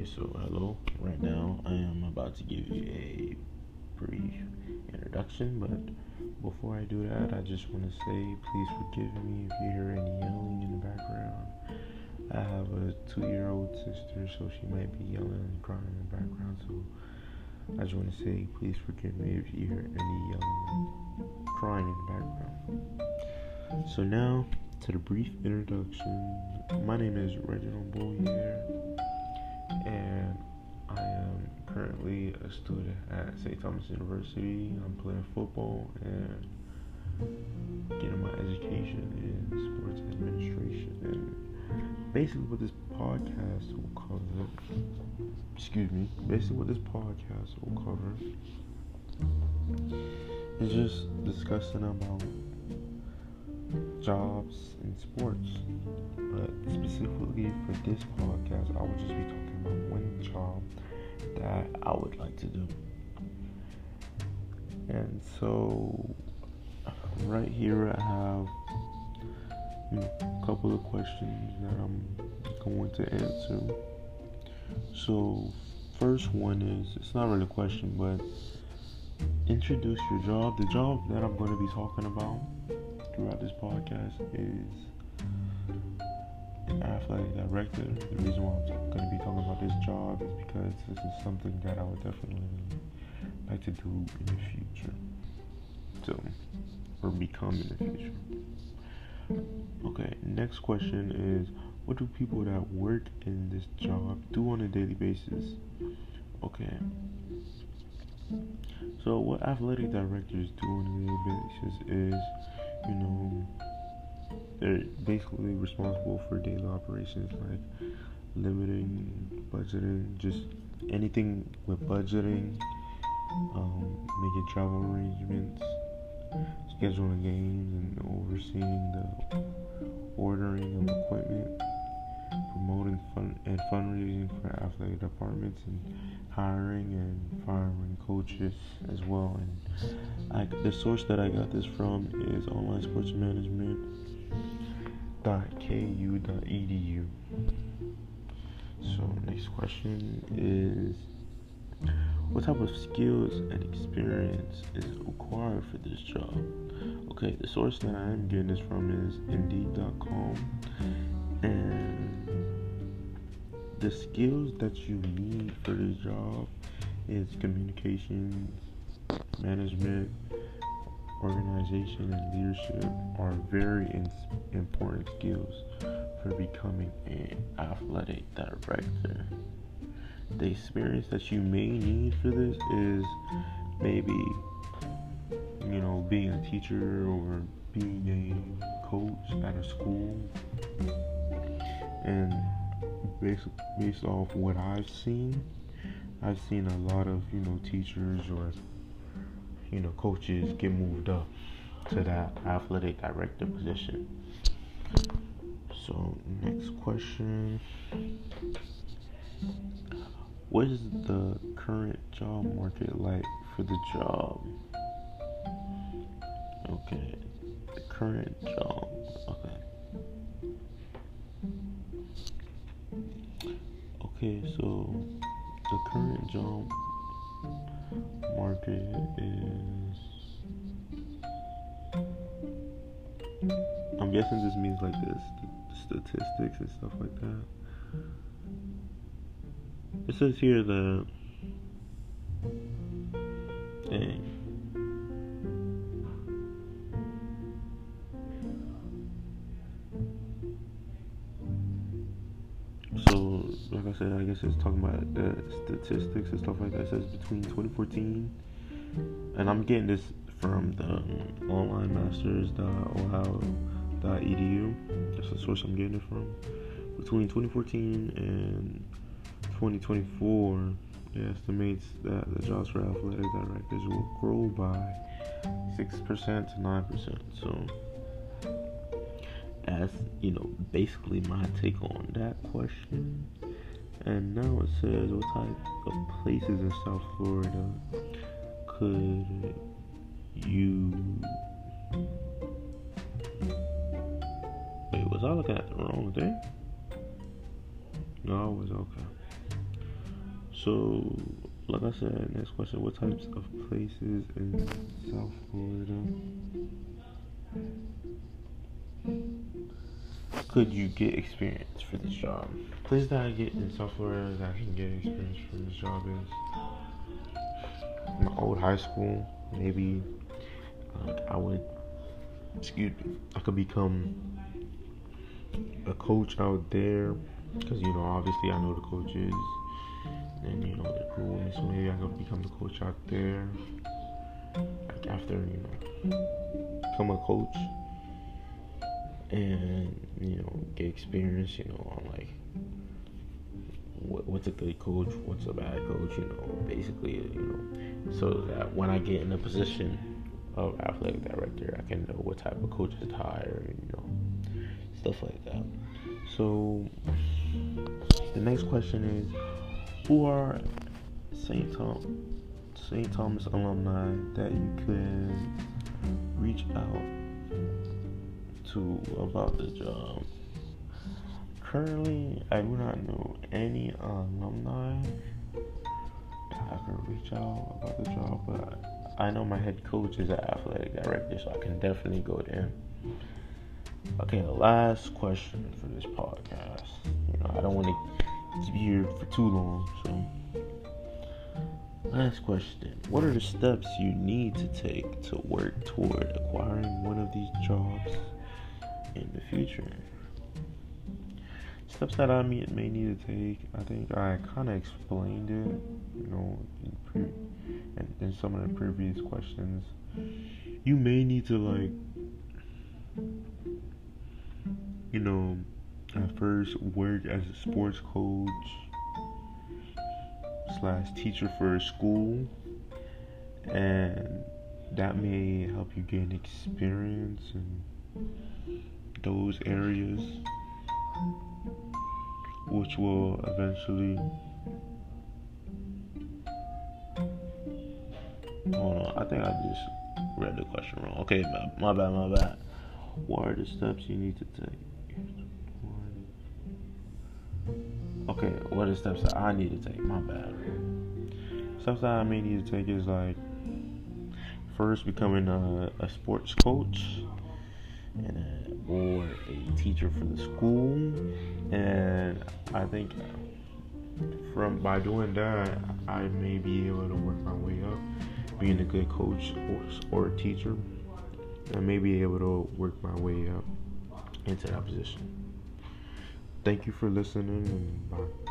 Okay, so hello. Right now, I am about to give you a brief introduction, but before I do that, I just want to say please forgive me if you hear any yelling in the background. I have a two year old sister, so she might be yelling and crying in the background, so I just want to say please forgive me if you hear any yelling and crying in the background. So, now to the brief introduction. My name is Reginald Boyer and I am currently a student at St. Thomas University. I'm playing football and getting my education in sports administration. And basically, what this podcast will cover, excuse me, basically, what this podcast will cover is just discussing about jobs in sports. But specifically for this podcast, I will just be talking job that I would like to do. And so, right here, I have a couple of questions that I'm going to answer. So, first one is it's not really a question, but introduce your job. The job that I'm going to be talking about throughout this podcast is athletic director. The reason why I'm going to be talking about this job is because this is something that I would definitely like to do in the future. So, or become in the future. Okay, next question is what do people that work in this job do on a daily basis? Okay. So, what athletic directors do on a daily basis is, you know, they're basically responsible for daily operations like limiting, budgeting, just anything with budgeting, um, making travel arrangements, scheduling games, and overseeing the ordering of equipment, promoting fun and fundraising for athletic departments, and hiring and firing coaches as well. And I, the source that I got this from is Online Sports Management ku.edu. So next question is what type of skills and experience is required for this job? Okay, the source that I am getting this from is indeed.com and the skills that you need for this job is communication, management, organization and leadership are very in- important skills for becoming an athletic director. The experience that you may need for this is maybe, you know, being a teacher or being a coach at a school. And based, based off what I've seen, I've seen a lot of, you know, teachers or you know, coaches get moved up to that athletic director position. So, next question What is the current job market like for the job? Okay, the current job. Okay. Okay, so the current job market is. I'm guessing this means like this statistics and stuff like that. It says here that. Dang. I said, I guess it's talking about the statistics and stuff like that. It says between 2014, and I'm getting this from the um, onlinemasters.ohio.edu. That's the source I'm getting it from. Between 2014 and 2024, it estimates that the jobs for athletic directors will grow by 6% to 9%. So, as you know, basically my take on that question. And now it says, what type of places in South Florida could you? Wait, was I looking at the wrong thing? No, I was okay. So, like I said, next question: What types of places in South Florida could you get experience for this job? Places that I get in South Florida that I can get experience for this job is my old high school. Maybe like I would, excuse me, I could become a coach out there because you know obviously I know the coaches and you know they're cool so maybe I could become the coach out there like after you know become a coach and you know get experience you know on like what, what's a good coach what's a bad coach you know basically you know so that when I get in a position of athletic director I can know what type of coaches to hire you know stuff like that so the next question is who are St. Tom St. Thomas alumni that you can reach out to about the job. Currently, I do not know any alumni I can reach out about the job, but I know my head coach is an athletic director, so I can definitely go there. Okay, the last question for this podcast. You know, I don't want to be here for too long, so. Last question. What are the steps you need to take to work toward acquiring one of these jobs in the future? Steps that I may, may need to take, I think I kind of explained it, you know, in, pre- in, in some of the previous questions. You may need to, like, you know, at first work as a sports coach slash teacher for a school, and that may help you gain experience in those areas, which will eventually. Hold on, I think I just read the question wrong. Okay, my, bad, my bad. What are the steps you need to take? Okay, what are the steps that I need to take? My bad. Steps that I may need to take is like first becoming a, a sports coach and a, or a teacher for the school, and I think from by doing that, I may be able to work my way up, being a good coach or, or a teacher. I may be able to work my way up into that position. Thank you for listening and bye.